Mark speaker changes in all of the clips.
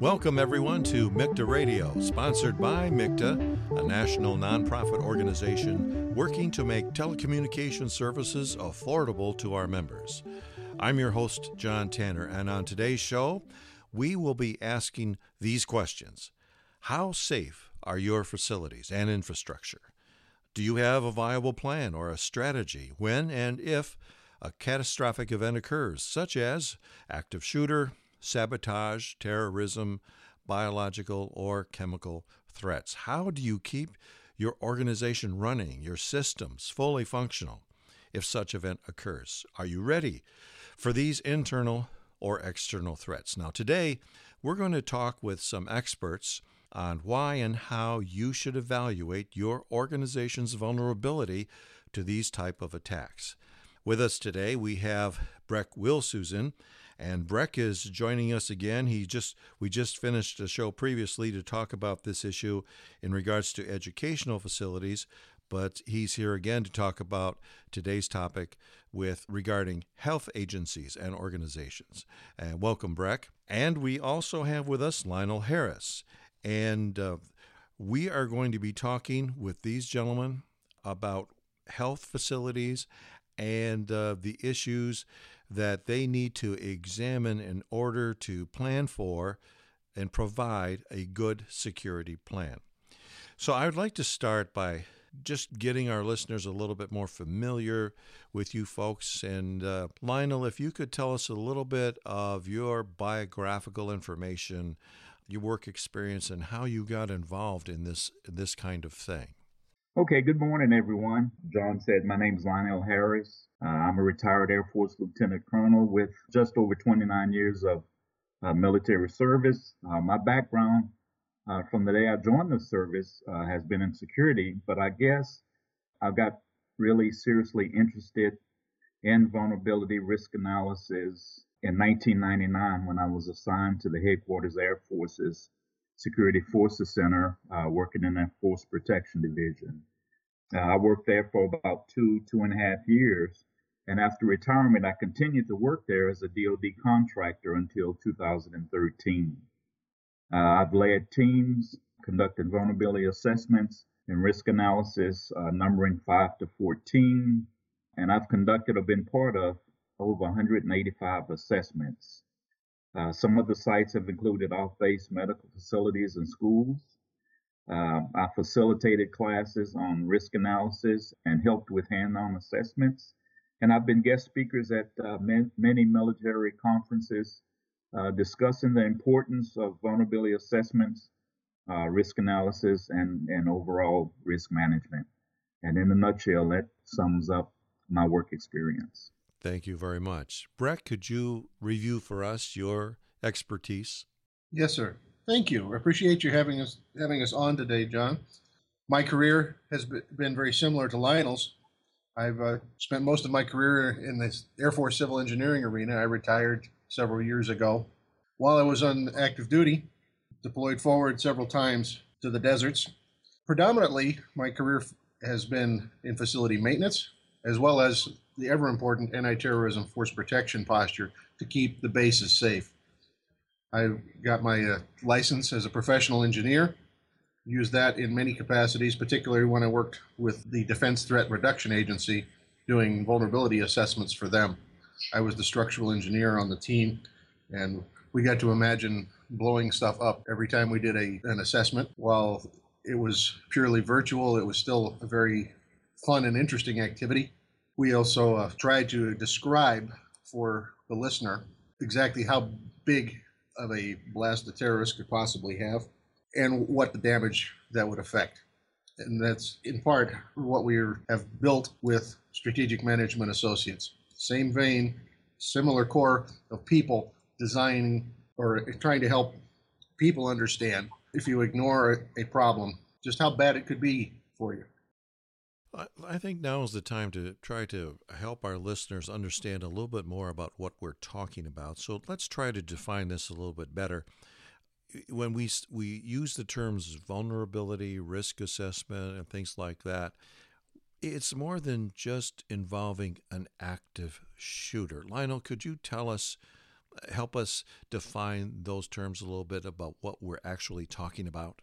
Speaker 1: Welcome, everyone, to MiCTA Radio, sponsored by MiCTA, a national nonprofit organization working to make telecommunication services affordable to our members. I'm your host, John Tanner, and on today's show, we will be asking these questions How safe are your facilities and infrastructure? Do you have a viable plan or a strategy when and if a catastrophic event occurs, such as active shooter, sabotage, terrorism, biological, or chemical threats? How do you keep your organization running, your systems fully functional if such event occurs? Are you ready for these internal or external threats? Now, today we're going to talk with some experts on why and how you should evaluate your organization's vulnerability to these type of attacks. With us today, we have Brec Wilshusen, and Brec is joining us again. He just we just finished a show previously to talk about this issue in regards to educational facilities, but he's here again to talk about today's topic with regarding health agencies and organizations. And welcome, Brec. And we also have with us Lionel Harris, and uh, we are going to be talking with these gentlemen about health facilities and uh, the issues that they need to examine in order to plan for and provide a good security plan. So I would like to start by just getting our listeners a little bit more familiar with you folks. And uh, Lionel, if you could tell us a little bit of your biographical information, your work experience, and how you got involved in this this kind of thing.
Speaker 2: Okay, good morning, everyone. John said, My name is Lionel Harris. Uh, I'm a retired Air Force Lieutenant Colonel with just over 29 years of uh, military service. Uh, my background uh, from the day I joined the service uh, has been in security, but I guess I got really seriously interested in vulnerability risk analysis in 1999 when I was assigned to the headquarters Air Forces Security Forces Center, uh, working in that Force Protection Division. Uh, I worked there for about two, two and a half years. And after retirement, I continued to work there as a DoD contractor until 2013. Uh, I've led teams, conducted vulnerability assessments and risk analysis, uh, numbering 5 to 14. And I've conducted or been part of over 185 assessments. Uh, some of the sites have included off-base medical facilities and schools. Uh, I facilitated classes on risk analysis and helped with hand-on assessments. And I've been guest speakers at uh, many military conferences uh, discussing the importance of vulnerability assessments, uh, risk analysis, and, and overall risk management. And in a nutshell, that sums up my work experience.
Speaker 1: Thank you very much. Brec, could you review for us your expertise?
Speaker 3: Yes, sir. Thank you. I appreciate you having us having us on today, John. My career has been very similar to Lionel's. I've uh, spent most of my career in the Air Force civil engineering arena. I retired several years ago. While I was on active duty, deployed forward several times to the deserts. Predominantly, my career has been in facility maintenance, as well as the ever important anti terrorism force protection posture to keep the bases safe. I got my uh, license as a professional engineer, used that in many capacities, particularly when I worked with the Defense Threat Reduction Agency doing vulnerability assessments for them. I was the structural engineer on the team, and we got to imagine blowing stuff up every time we did a, an assessment. While it was purely virtual, it was still a very fun and interesting activity. We also uh, tried to describe for the listener exactly how big of a blast a terrorist could possibly have and what the damage that would affect. And that's in part what we have built with Strategic Management Associates. Same vein, similar core of people designing or trying to help people understand if you ignore a problem, just how bad it could be for you.
Speaker 1: I think now is the time to try to help our listeners understand a little bit more about what we're talking about. So let's try to define this a little bit better. When we we use the terms vulnerability, risk assessment, and things like that, it's more than just involving an active shooter. Lionel, could you tell us help us define those terms a little bit about what we're actually talking about?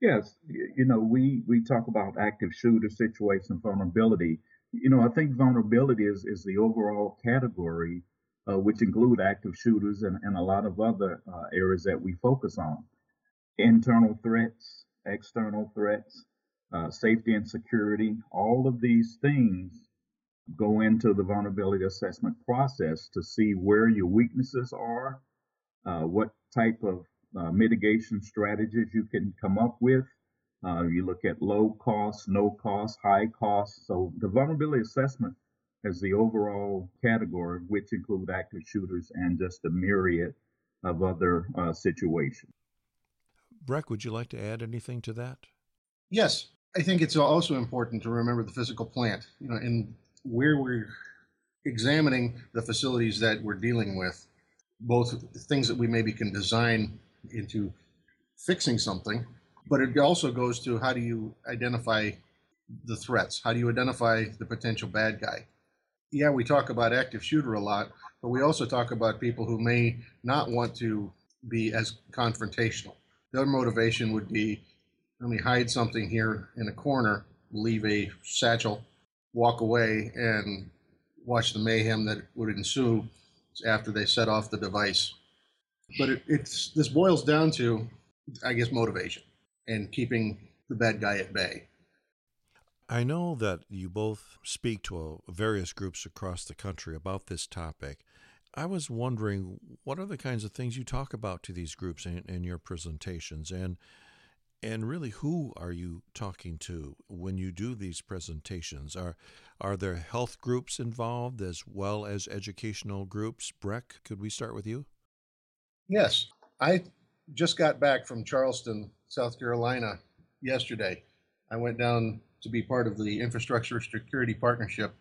Speaker 2: Yes, you know, we, we talk about active shooter situation vulnerability. You know, I think vulnerability is, is the overall category, uh, which include active shooters and, and a lot of other uh, areas that we focus on. Internal threats, external threats, uh, safety and security, all of these things go into the vulnerability assessment process to see where your weaknesses are, uh, what type of uh, mitigation strategies you can come up with. Uh, you look at low cost, no cost, high cost. So the vulnerability assessment is the overall category, which include active shooters and just a myriad of other uh, situations.
Speaker 1: Brec, would you like to add anything to that?
Speaker 3: Yes, I think it's also important to remember the physical plant. You know, in where we're examining the facilities that we're dealing with, both things that we maybe can design into fixing something, but it also goes to how do you identify the threats? How do you identify the potential bad guy? Yeah, we talk about active shooter a lot, but we also talk about people who may not want to be as confrontational. Their motivation would be let me hide something here in a corner, leave a satchel, walk away, and watch the mayhem that would ensue after they set off the device. But it, it's this boils down to, I guess, motivation and keeping the bad guy at bay.
Speaker 1: I know that you both speak to uh, various groups across the country about this topic. I was wondering what are the kinds of things you talk about to these groups in, in your presentations, and and really who are you talking to when you do these presentations? Are are there health groups involved as well as educational groups? Brec, could we start with you?
Speaker 3: Yes, I just got back from Charleston, South Carolina yesterday. I went down to be part of the Infrastructure Security Partnership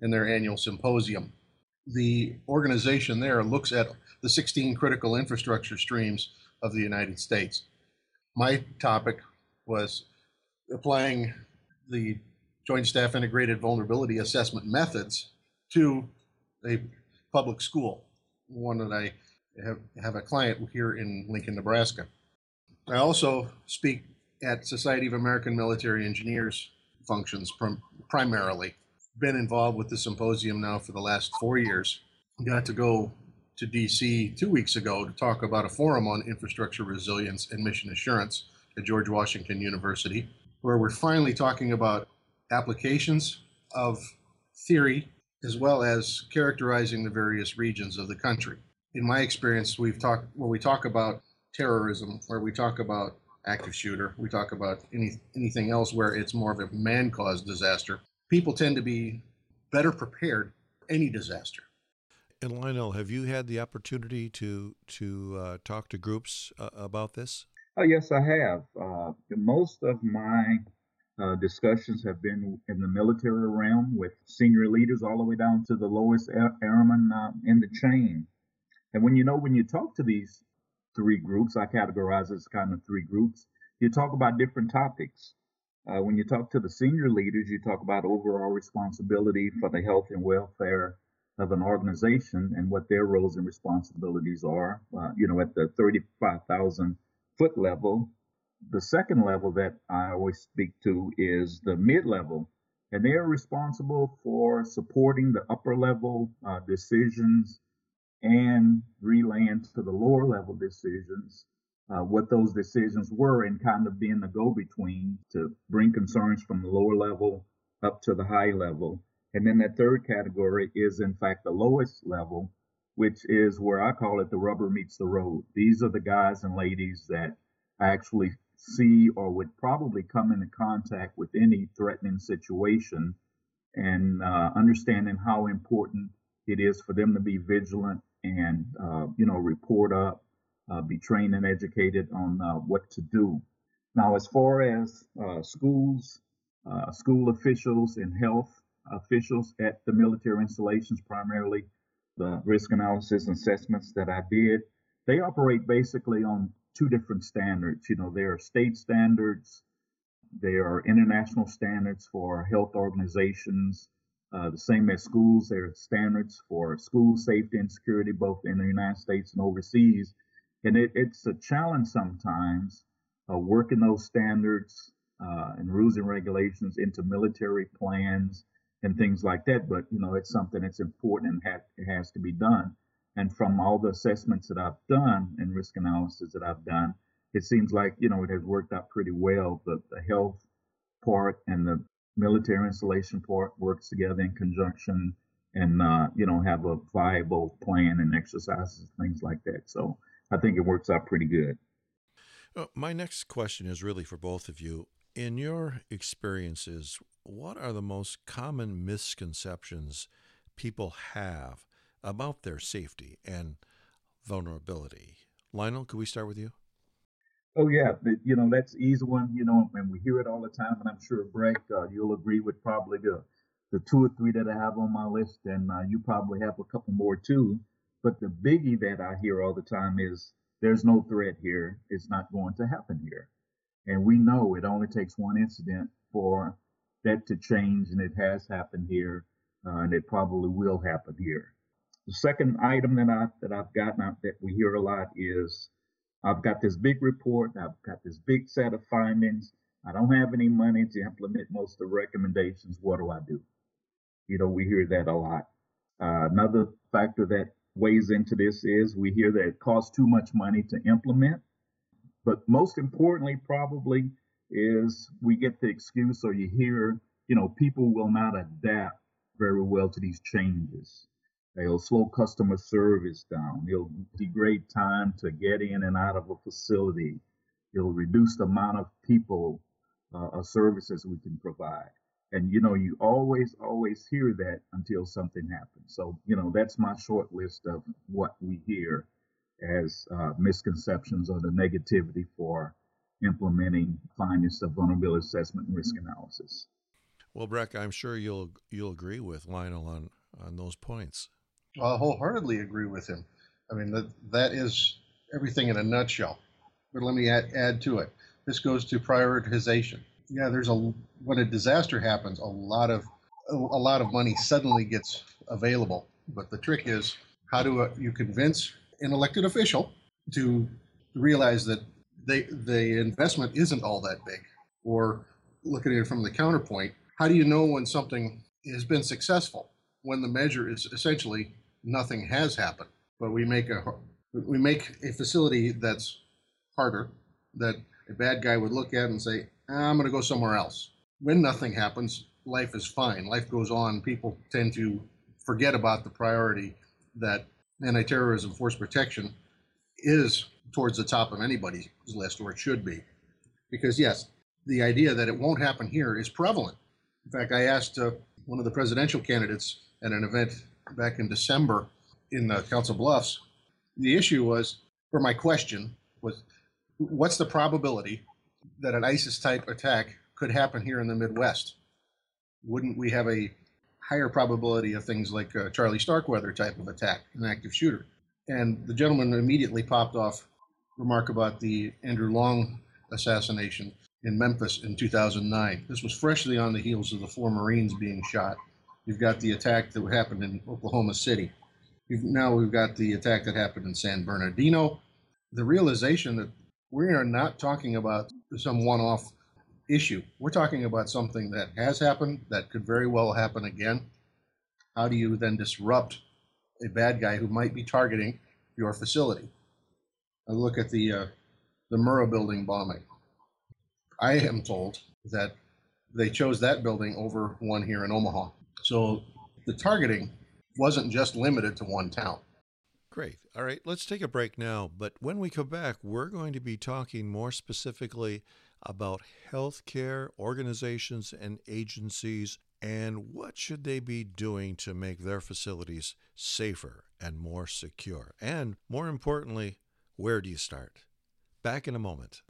Speaker 3: in their annual symposium. The organization there looks at the 16 critical infrastructure streams of the United States. My topic was applying the Joint Staff Integrated Vulnerability Assessment methods to a public school, one that I have, have a client here in Lincoln, Nebraska. I also speak at Society of American Military Engineers functions prim- primarily. Been involved with the symposium now for the last four years. Got to go to DC two weeks ago to talk about a forum on infrastructure resilience and mission assurance at George Washington University, where we're finally talking about applications of theory as well as characterizing the various regions of the country in my experience, we've talked when we talk about terrorism, where we talk about active shooter, we talk about any anything else where it's more of a man-caused disaster. People tend to be better prepared for any disaster.
Speaker 1: And Lionel, have you had the opportunity to to uh, talk to groups uh, about this?
Speaker 2: Oh yes, I have. Uh, most of my uh, discussions have been in the military realm with senior leaders all the way down to the lowest airman uh, in the chain. And when you know, when you talk to these three groups, I categorize as kind of three groups, you talk about different topics. Uh, when you talk to the senior leaders, you talk about overall responsibility for the health and welfare of an organization and what their roles and responsibilities are, uh, you know, at the 35,000 foot level. The second level that I always speak to is the mid level, and they are responsible for supporting the upper level uh, decisions and relaying to the lower level decisions uh, what those decisions were and kind of being the go between to bring concerns from the lower level up to the high level. And then that third category is, in fact, the lowest level, which is where I call it the rubber meets the road. These are the guys and ladies that actually see or would probably come into contact with any threatening situation and uh, understanding how important it is for them to be vigilant and uh, you know report up, uh, be trained and educated on uh, what to do. Now, as far as schools, school officials, and health officials at the military installations, primarily the risk analysis assessments that I did, they operate basically on two different standards. You know, there are state standards, there are international standards for health organizations Uh, the same as schools, there are standards for school safety and security, both in the United States and overseas. And it, it's a challenge sometimes uh, working those standards uh, and rules and regulations into military plans and things like that. But you know, it's something that's important and ha- it has to be done. And from all the assessments that I've done and risk analysis that I've done, it seems like you know it has worked out pretty well. The, the health part and the military installation part works together in conjunction, and uh, you know have a viable plan and exercises, things like that. So I think it works out pretty good.
Speaker 1: Uh, my next question is really for both of you. In your experiences, what are the most common misconceptions people have about their safety and vulnerability? Lionel, could we start with you?
Speaker 2: Oh yeah, you know that's easy one. You know, and we hear it all the time, and I'm sure Brec, uh, you'll agree with probably the the two or three that I have on my list, and uh, you probably have a couple more too. But the biggie that I hear all the time is there's no threat here. It's not going to happen here. And we know it only takes one incident for that to change, and it has happened here, uh, and it probably will happen here. The second item that I that I've gotten that we hear a lot is I've got this big report, I've got this big set of findings. I don't have any money to implement most of the recommendations. What do I do? You know, we hear that a lot. Uh, another factor that weighs into this is we hear that it costs too much money to implement. But most importantly, probably, is we get the excuse or you hear, you know, people will not adapt very well to these changes. They'll slow customer service down. They'll degrade time to get in and out of a facility. It'll reduce the amount of people uh, or services we can provide. And you know, you always, always hear that until something happens. So, you know, that's my short list of what we hear as uh, misconceptions or the negativity for implementing findings of vulnerability assessment and risk analysis.
Speaker 1: Well, Brec, I'm sure you'll you'll agree with Lionel on on those points.
Speaker 3: I wholeheartedly agree with him. I mean that that is everything in a nutshell. But let me add add to it. This goes to prioritization. Yeah, there's a when a disaster happens, a lot of a lot of money suddenly gets available. But the trick is how do uh, you convince an elected official to realize that they, the investment isn't all that big. Or looking at it from the counterpoint, how do you know when something has been successful? When the measure is essentially nothing has happened, but we make a we make a facility that's harder that a bad guy would look at and say, I'm going to go somewhere else. When nothing happens, life is fine. Life goes on. People tend to forget about the priority that anti-terrorism force protection is towards the top of anybody's list, or it should be. Because yes, the idea that it won't happen here is prevalent. In fact, I asked uh, one of the presidential candidates at an event back in December in uh, Council Bluffs. The issue was, or my question was, what's the probability that an ISIS type attack could happen here in the Midwest? Wouldn't we have a higher probability of things like a Charlie Starkweather type of attack, an active shooter. And the gentleman immediately popped off remark about the Andrew Long assassination in Memphis in 2009. This was freshly on the heels of the four Marines being shot. You've got the attack that happened in Oklahoma City. We've, now we've got the attack that happened in San Bernardino. The realization that we are not talking about some one off issue. We're talking about something that has happened, that could very well happen again. How do you then disrupt a bad guy who might be targeting your facility? I look at the uh, the Murrah building bombing. I am told that they chose that building over one here in Omaha. So the targeting wasn't just limited to one town.
Speaker 1: Great. All right, let's take a break now. But when we come back, we're going to be talking more specifically about healthcare organizations and agencies and what should they be doing to make their facilities safer and more secure? And more importantly, where do you start? Back in a moment.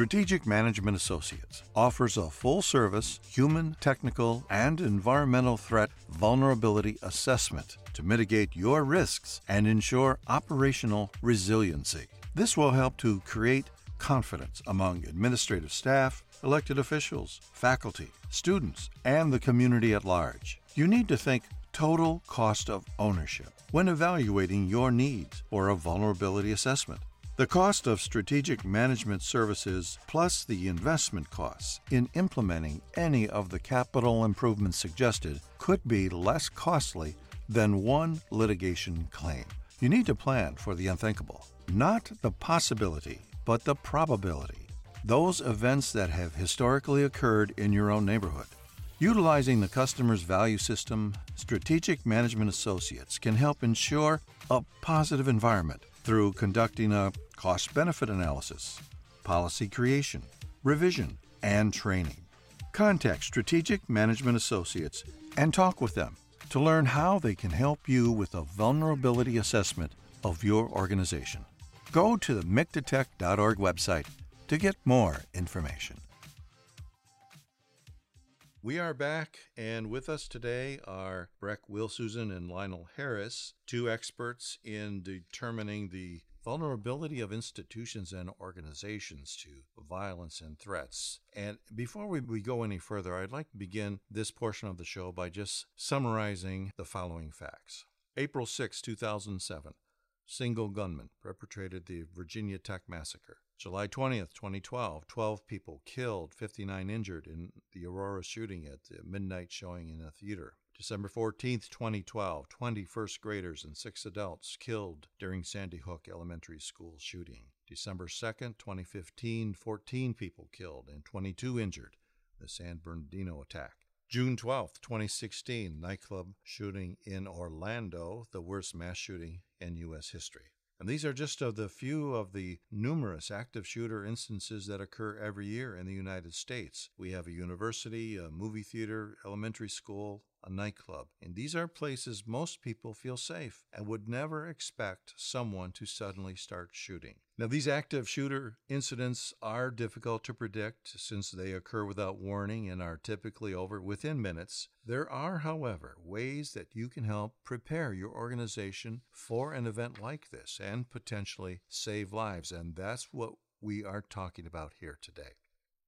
Speaker 1: Strategic Management Associates offers a full service human, technical, and environmental threat vulnerability assessment to mitigate your risks and ensure operational resiliency. This will help to create confidence among administrative staff, elected officials, faculty, students, and the community at large. You need to think total cost of ownership when evaluating your needs or a vulnerability assessment. The cost of strategic management services plus the investment costs in implementing any of the capital improvements suggested could be less costly than one litigation claim. You need to plan for the unthinkable, not the possibility, but the probability. Those events that have historically occurred in your own neighborhood. Utilizing the customer's value system, Strategic Management Associates can help ensure a positive environment through conducting a cost benefit analysis, policy creation, revision, and training. Contact Strategic Management Associates and talk with them to learn how they can help you with a vulnerability assessment of your organization. Go to the MICTATech.org website to get more information. We are back, and with us today are Brec Wilshusen and Lionel Harris, two experts in determining the vulnerability of institutions and organizations to violence and threats. And before we, we go any further, I'd like to begin this portion of the show by just summarizing the following facts. April 6, 2007, single gunman perpetrated the Virginia Tech massacre. July 20th, 2012, 12 people killed, 59 injured in the Aurora shooting at the midnight showing in a theater. December 14, 2012, 20 first graders and six adults killed during Sandy Hook Elementary School shooting. December 2, 2015, 14 people killed and 22 injured, the San Bernardino attack. June 12, 2016, nightclub shooting in Orlando, the worst mass shooting in U.S. history. And these are just of the few of the numerous active shooter instances that occur every year in the United States. We have a university, a movie theater, elementary school, a nightclub. And these are places most people feel safe and would never expect someone to suddenly start shooting. Now, these active shooter incidents are difficult to predict since they occur without warning and are typically over within minutes. There are, however, ways that you can help prepare your organization for an event like this and potentially save lives. And that's what we are talking about here today.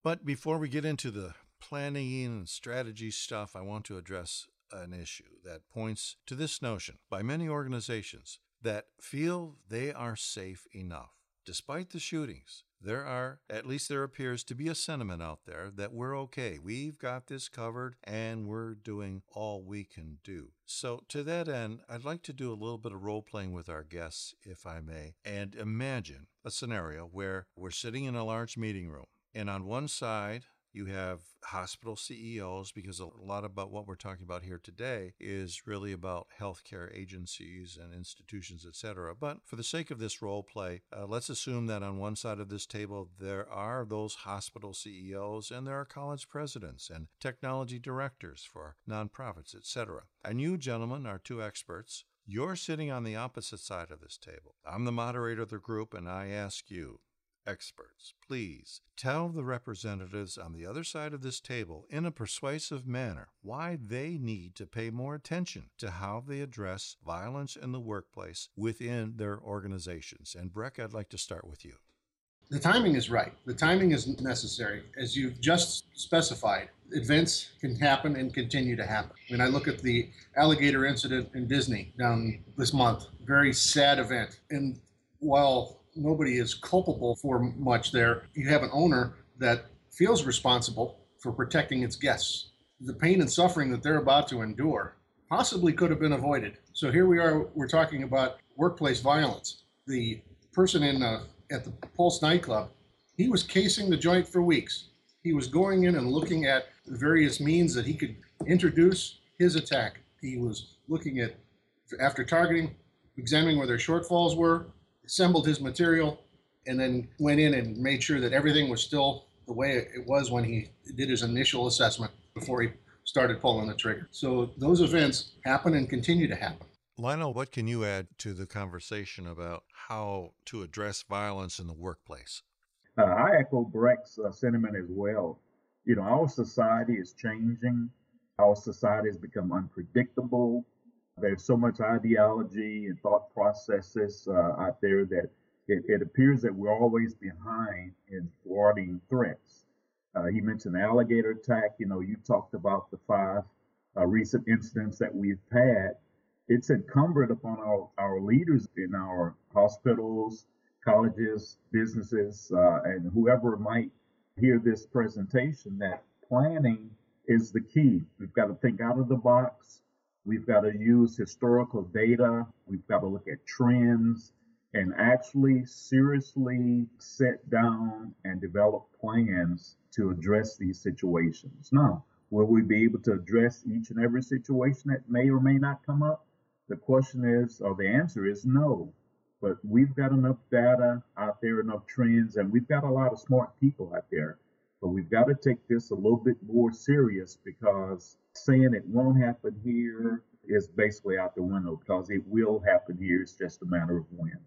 Speaker 1: But before we get into the planning and strategy stuff, I want to address an issue that points to this notion by many organizations that feel they are safe enough Despite the shootings, there are, at least there appears to be a sentiment out there that we're okay. We've got this covered and we're doing all we can do. So, to that end, I'd like to do a little bit of role playing with our guests, if I may, and imagine a scenario where we're sitting in a large meeting room. And on one side, you have hospital CEOs, because a lot about what we're talking about here today is really about healthcare agencies and institutions, et cetera. But for the sake of this role play, uh, let's assume that on one side of this table, there are those hospital CEOs and there are college presidents and technology directors for nonprofits, et cetera. And you, gentlemen, are two experts. You're sitting on the opposite side of this table. I'm the moderator of the group, and I ask you, experts, please tell the representatives on the other side of this table in a persuasive manner why they need to pay more attention to how they address violence in the workplace within their organizations. And Brec, I'd like to start with you.
Speaker 3: The timing is right. The timing is necessary. As you've just specified, events can happen and continue to happen. When I look at the alligator incident in Disney down this month, very sad event. And while nobody is culpable for much there. You have an owner that feels responsible for protecting its guests. The pain and suffering that they're about to endure possibly could have been avoided. So here we are, we're talking about workplace violence. The person in uh, at the Pulse nightclub, he was casing the joint for weeks. He was going in and looking at the various means that he could introduce his attack. He was looking at, after targeting, examining where their shortfalls were, assembled his material, and then went in and made sure that everything was still the way it was when he did his initial assessment before he started pulling the trigger. So those events happen and continue to happen.
Speaker 1: Lionel, what can you add to the conversation about how to address violence in the workplace?
Speaker 2: Uh, I echo Brec's uh, sentiment as well. You know, our society is changing. Our society has become unpredictable. There's so much ideology and thought processes uh, out there that it, it, appears that we're always behind in thwarting threats. Uh, he mentioned alligator attack. You know, you talked about the five uh, recent incidents that we've had. It's incumbent upon our, our leaders in our hospitals, colleges, businesses, uh, and whoever might hear this presentation that planning is the key. We've got to think out of the box. We've got to use historical data. We've got to look at trends and actually seriously sit down and develop plans to address these situations. Now, will we be able to address each and every situation that may or may not come up? The question is, or the answer is no. But we've got enough data out there, enough trends, and we've got a lot of smart people out there. But we've got to take this a little bit more serious because saying it won't happen here is basically out the window because it will happen here. It's just a matter of when.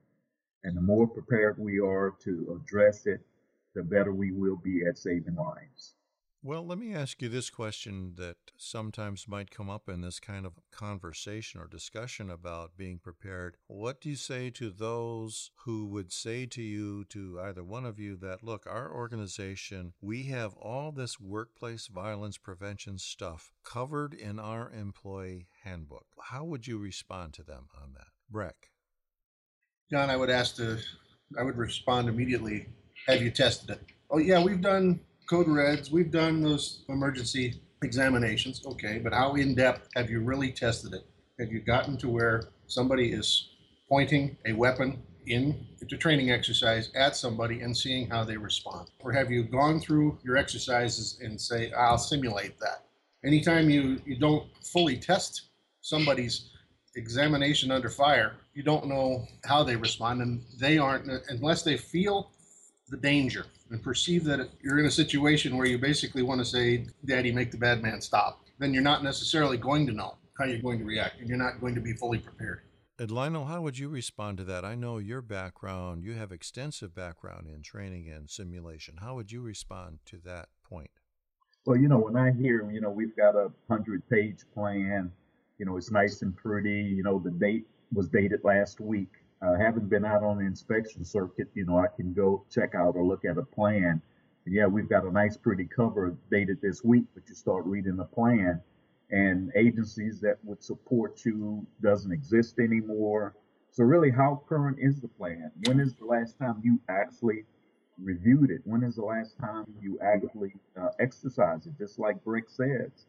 Speaker 2: And the more prepared we are to address it, the better we will be at saving lives.
Speaker 1: Well, let me ask you this question that sometimes might come up in this kind of conversation or discussion about being prepared. What do you say to those who would say to you, to either one of you, that look, our organization, we have all this workplace violence prevention stuff covered in our employee handbook? How would you respond to them on that? Brec.
Speaker 3: John, I would ask to, I would respond immediately. Have you tested it? Oh, yeah, we've done code reds, we've done those emergency examinations. Okay, but how in depth have you really tested it? Have you gotten to where somebody is pointing a weapon in a training exercise at somebody and seeing how they respond? Or have you gone through your exercises and say, I'll simulate that? Anytime you, you don't fully test somebody's examination under fire, you don't know how they respond, and they aren't, unless they feel the danger and perceive that you're in a situation where you basically want to say, Daddy, make the bad man stop, then you're not necessarily going to know how you're going to react, and you're not going to be fully prepared.
Speaker 1: And Lionel, how would you respond to that? I know your background, you have extensive background in training and simulation. How would you respond to that point?
Speaker 2: Well, you know, when I hear, you know, we've got a hundred page plan, you know, it's nice and pretty, you know, the date was dated last week. Uh, haven't been out on the inspection circuit, you know, I can go check out or look at a plan. And yeah, we've got a nice, pretty cover dated this week, but you start reading the plan, and agencies that would support you doesn't exist anymore. So really, how current is the plan? When is the last time you actually reviewed it? When is the last time you actually uh, exercised it? Just like Brec says,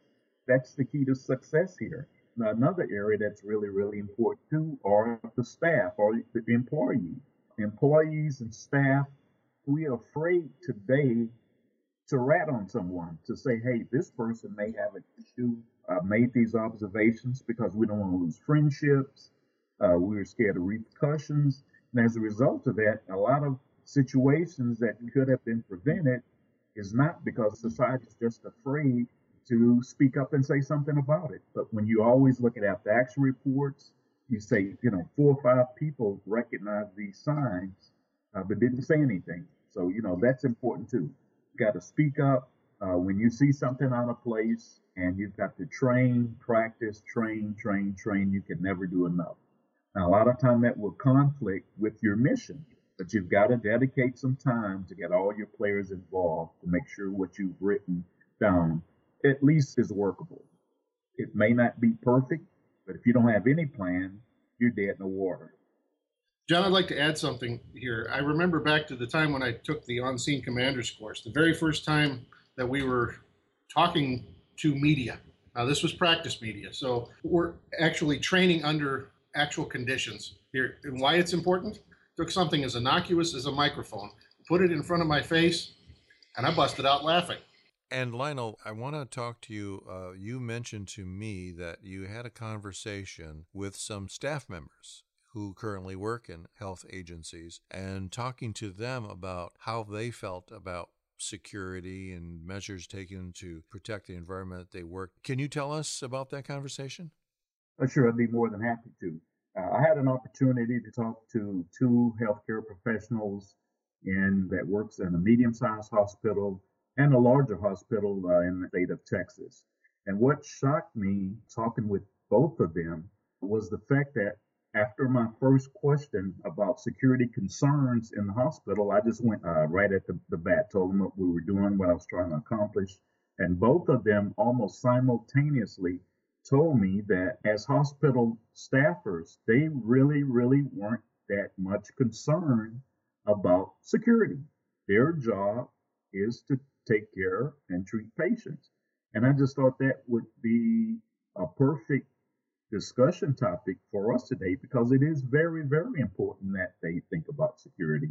Speaker 2: that's the key to success here another area that's really, really important too are the staff or the employees. Employees and staff, we are afraid today to rat on someone, to say, hey, this person may have an issue. I made these observations because we don't want to lose friendships. Uh, we are scared of repercussions. And as a result of that, a lot of situations that could have been prevented is not because society is just afraid to speak up and say something about it. But when you always look at after action reports, you say, you know, four or five people recognize these signs, uh, but didn't say anything. So, you know, that's important too. You got to speak up uh, when you see something out of place and you've got to train, practice, train, train, train. You can never do enough. Now, a lot of time that will conflict with your mission, but you've got to dedicate some time to get all your players involved to make sure what you've written down at least is workable. It may not be perfect, but if you don't have any plan, you're dead in the water.
Speaker 3: John, I'd like to add something here. I remember back to the time when I took the on scene commanders course, the very first time that we were talking to media. Now, this was practice media, so we're actually training under actual conditions here. And why it's important? Took something as innocuous as a microphone, put it in front of my face, and I busted out laughing.
Speaker 1: And Lionel, I want to talk to you. Uh, you mentioned to me that you had a conversation with some staff members who currently work in health agencies and talking to them about how they felt about security and measures taken to protect the environment they work. Can you tell us about that conversation?
Speaker 2: Oh, sure, I'd be more than happy to. Uh, I had an opportunity to talk to two healthcare professionals in that works in a medium-sized hospital and a larger hospital uh, in the state of Texas. And what shocked me talking with both of them was the fact that after my first question about security concerns in the hospital, I just went uh, right at the, the bat, told them what we were doing, what I was trying to accomplish. And both of them almost simultaneously told me that as hospital staffers, they really, really weren't that much concerned about security. Their job is to take care and treat patients. And I just thought that would be a perfect discussion topic for us today because it is very, very important that they think about security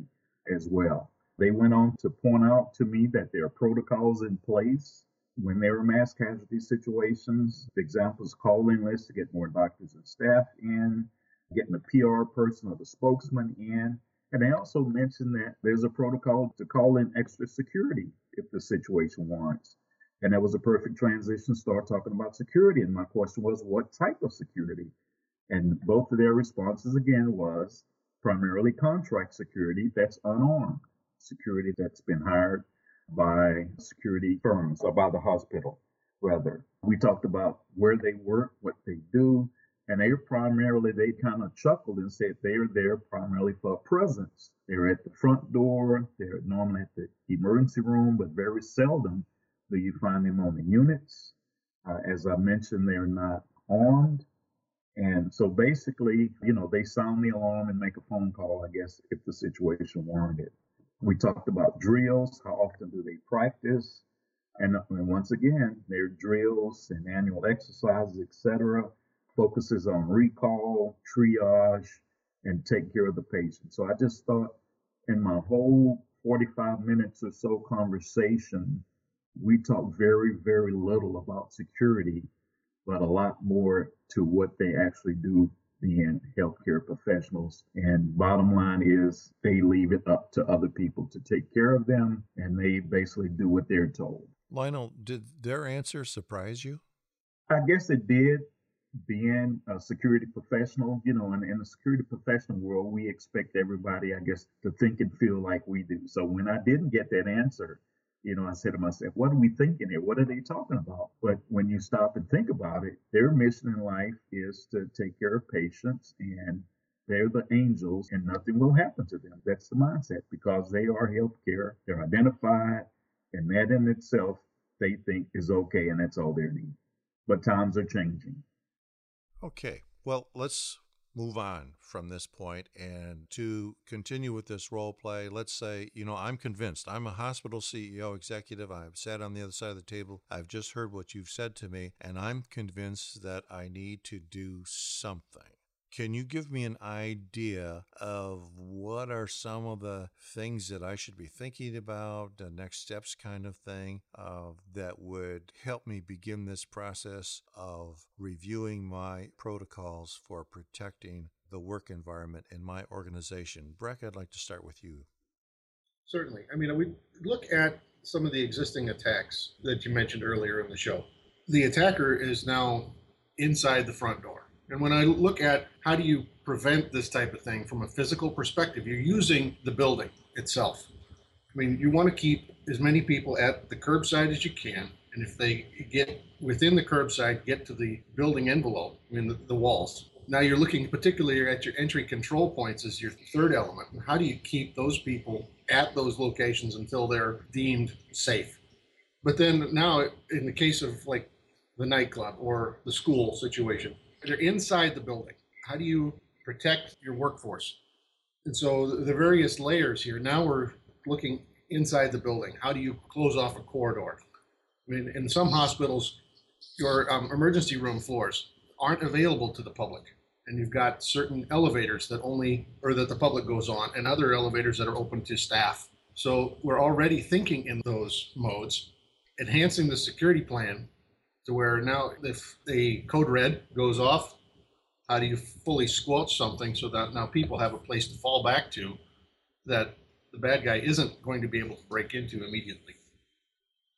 Speaker 2: as well. They went on to point out to me that there are protocols in place when there are mass casualty situations. The examples calling lists to get more doctors and staff in, getting a PR person or the spokesman in. And they also mentioned that there's a protocol to call in extra security if the situation warrants. And that was a perfect transition to start talking about security. And my question was, what type of security? And both of their responses again was primarily contract security that's unarmed, security that's been hired by security firms or by the hospital, rather. We talked about where they work, what they do, and they primarily, they kind of chuckled and said they are there primarily for presence. They're at the front door, they're normally at the emergency room, but very seldom do you find them on the units? Uh, as I mentioned, they're not armed. And so basically, you know, they sound the alarm and make a phone call, I guess, if the situation warranted. We talked about drills. How often do they practice? And, and once again, their drills and annual exercises, etc., focuses on recall, triage, and take care of the patient. So I just thought in my whole 45 minutes or so conversation, we talk very, very little about security, but a lot more to what they actually do being healthcare professionals. And bottom line is they leave it up to other people to take care of them and they basically do what they're told.
Speaker 1: Lionel, did their answer surprise you?
Speaker 2: I guess it did. Being a security professional, you know, in, in the security professional world, we expect everybody, I guess, to think and feel like we do. So when I didn't get that answer, you know, I said to myself, what are we thinking here? What are they talking about? But when you stop and think about it, their mission in life is to take care of patients and they're the angels and nothing will happen to them. That's the mindset because they are healthcare. They're identified and that in itself they think is okay and that's all they need. But times are changing.
Speaker 1: Okay. Well, let's move on from this point and to continue with this role play. Let's say you know i'm convinced. I'm a hospital ceo executive. I've sat on the other side of the table. I've just heard what you've said to me and i'm convinced that i need to do something can you give me an idea of what are some of the things that I should be thinking about, the next steps kind of thing, uh, that would help me begin this process of reviewing my protocols for protecting the work environment in my organization? Brec, I'd like to start with you.
Speaker 3: Certainly. I mean, we look at some of the existing attacks that you mentioned earlier in the show. The attacker is now inside the front door and when I look at how do you prevent this type of thing from a physical perspective, you're using the building itself. I mean, you want to keep as many people at the curbside as you can. And if they get within the curbside, get to the building envelope, I mean, the, the walls. Now you're looking particularly at your entry control points as your third element. How do you keep those people at those locations until they're deemed safe? But then now, in the case of like the nightclub or the school situation, they're inside the building. How do you protect your workforce? And so the various layers here. Now we're looking inside the building. How do you close off a corridor? I mean, in some hospitals, your um, emergency room floors aren't available to the public, and you've got certain elevators that only or that the public goes on, and other elevators that are open to staff. So we're already thinking in those modes, enhancing the security plan to where now if a code red goes off, how do you fully squelch something so that now people have a place to fall back to that the bad guy isn't going to be able to break into immediately?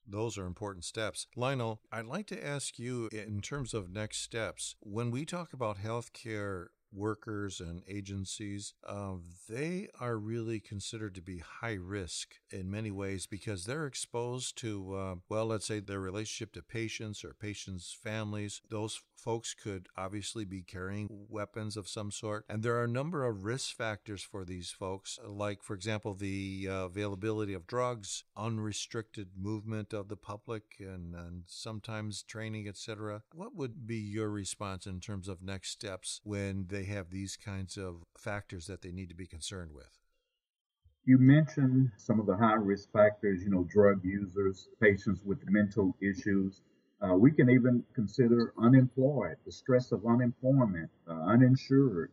Speaker 1: Those are important steps. Lionel, I'd like to ask you in terms of next steps, when we talk about healthcare workers and agencies, uh, they are really considered to be high risk in many ways because they're exposed to, uh, well, let's say their relationship to patients or patients' families. Those folks could obviously be carrying weapons of some sort. And there are a number of risk factors for these folks, like, for example, the uh, availability of drugs, unrestricted movement of the public, and, and sometimes training, etc. What would be your response in terms of next steps when they have these kinds of factors that they need to be concerned with?
Speaker 2: You mentioned some of the high risk factors, you know, drug users, patients with mental issues. Uh, we can even consider unemployed, the stress of unemployment, uh, uninsured,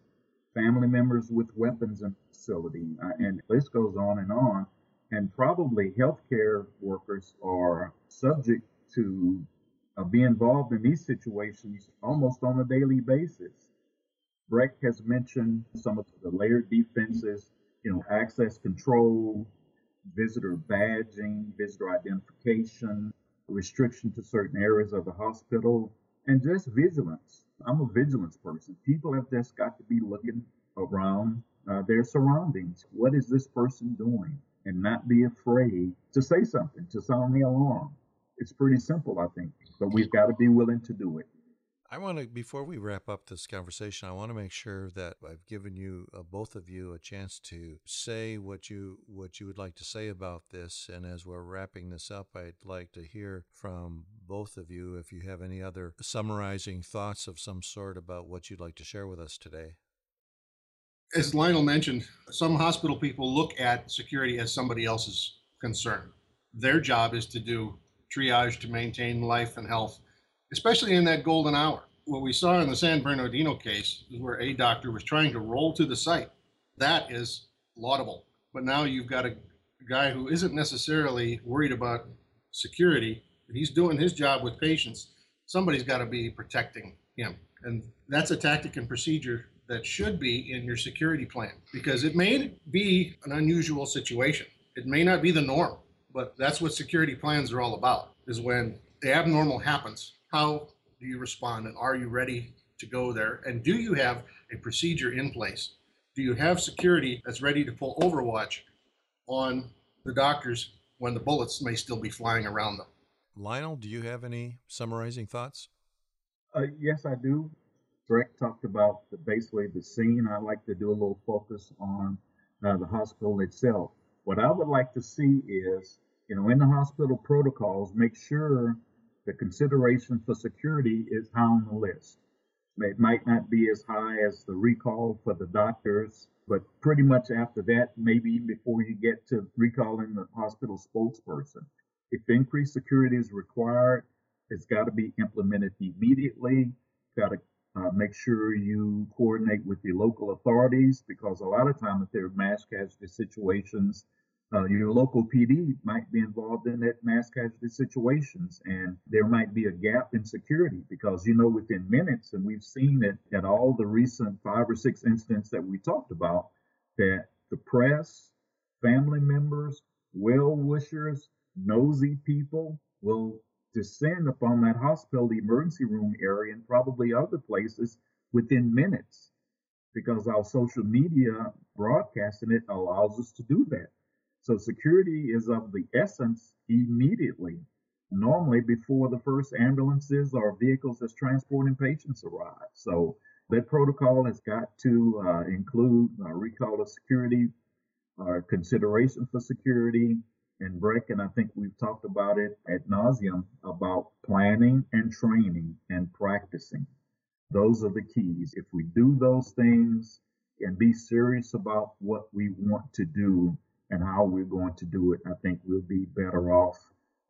Speaker 2: family members with weapons and facility, uh, and this goes on and on. And probably healthcare workers are subject to uh, be involved in these situations almost on a daily basis. Brec has mentioned some of the layered defenses you know, access control, visitor badging, visitor identification, restriction to certain areas of the hospital, and just vigilance. I'm a vigilance person. People have just got to be looking around uh, their surroundings. What is this person doing? And not be afraid to say something, to sound the alarm. It's pretty simple, I think, but we've got to be willing to do it.
Speaker 1: I want to, before we wrap up this conversation, I want to make sure that I've given you, uh, both of you, a chance to say what you what you would like to say about this. And as we're wrapping this up, I'd like to hear from both of you if you have any other summarizing thoughts of some sort about what you'd like to share with us today.
Speaker 3: As Lionel mentioned, some hospital people look at security as somebody else's concern. Their job is to do triage to maintain life and health especially in that golden hour. What we saw in the San Bernardino case is where a doctor was trying to roll to the site. That is laudable. But now you've got a guy who isn't necessarily worried about security. He's doing his job with patients. Somebody's got to be protecting him. And that's a tactic and procedure that should be in your security plan because it may be an unusual situation. It may not be the norm, but that's what security plans are all about is when the abnormal happens, how do you respond and are you ready to go there? And do you have a procedure in place? Do you have security that's ready to pull overwatch on the doctors when the bullets may still be flying around them?
Speaker 1: Lionel, do you have any summarizing thoughts?
Speaker 2: Uh, yes, I do. Brec talked about the, basically the scene. I like to do a little focus on uh, the hospital itself. What I would like to see is, you know, in the hospital protocols, make sure the consideration for security is high on the list. It might not be as high as the recall for the doctors, but pretty much after that, maybe before you get to recalling the hospital spokesperson. If increased security is required, it's got to be implemented immediately. Got to uh, make sure you coordinate with the local authorities because a lot of times if there are mass casualty situations, uh, your local PD might be involved in that mass casualty situations, and there might be a gap in security because you know within minutes, and we've seen it at all the recent five or six incidents that we talked about, that the press, family members, well wishers, nosy people will descend upon that hospital, the emergency room area, and probably other places within minutes because our social media broadcasting it allows us to do that. So security is of the essence immediately, normally before the first ambulances or vehicles that's transporting patients arrive. So that protocol has got to uh, include uh, recall of security, uh, consideration for security, and Brec, and I think we've talked about it at nauseum about planning and training and practicing. Those are the keys. If we do those things and be serious about what we want to do, and how we're going to do it, I think we'll be better off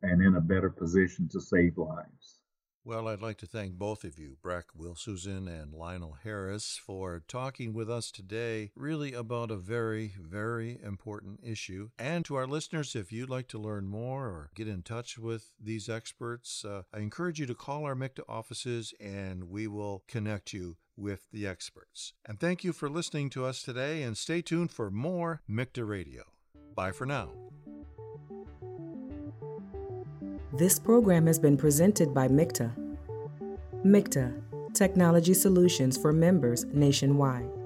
Speaker 2: and in a better position to save lives.
Speaker 1: Well, I'd like to thank both of you, Brec Wilshusen and Lionel Harris, for talking with us today, really about a very, very important issue. And to our listeners, if you'd like to learn more or get in touch with these experts, uh, I encourage you to call our MiCTA offices and we will connect you with the experts. And thank you for listening to us today, and stay tuned for more MiCTA Radio. Bye for now.
Speaker 4: This program has been presented by MiCTA. MiCTA, Technology Solutions for Members Nationwide.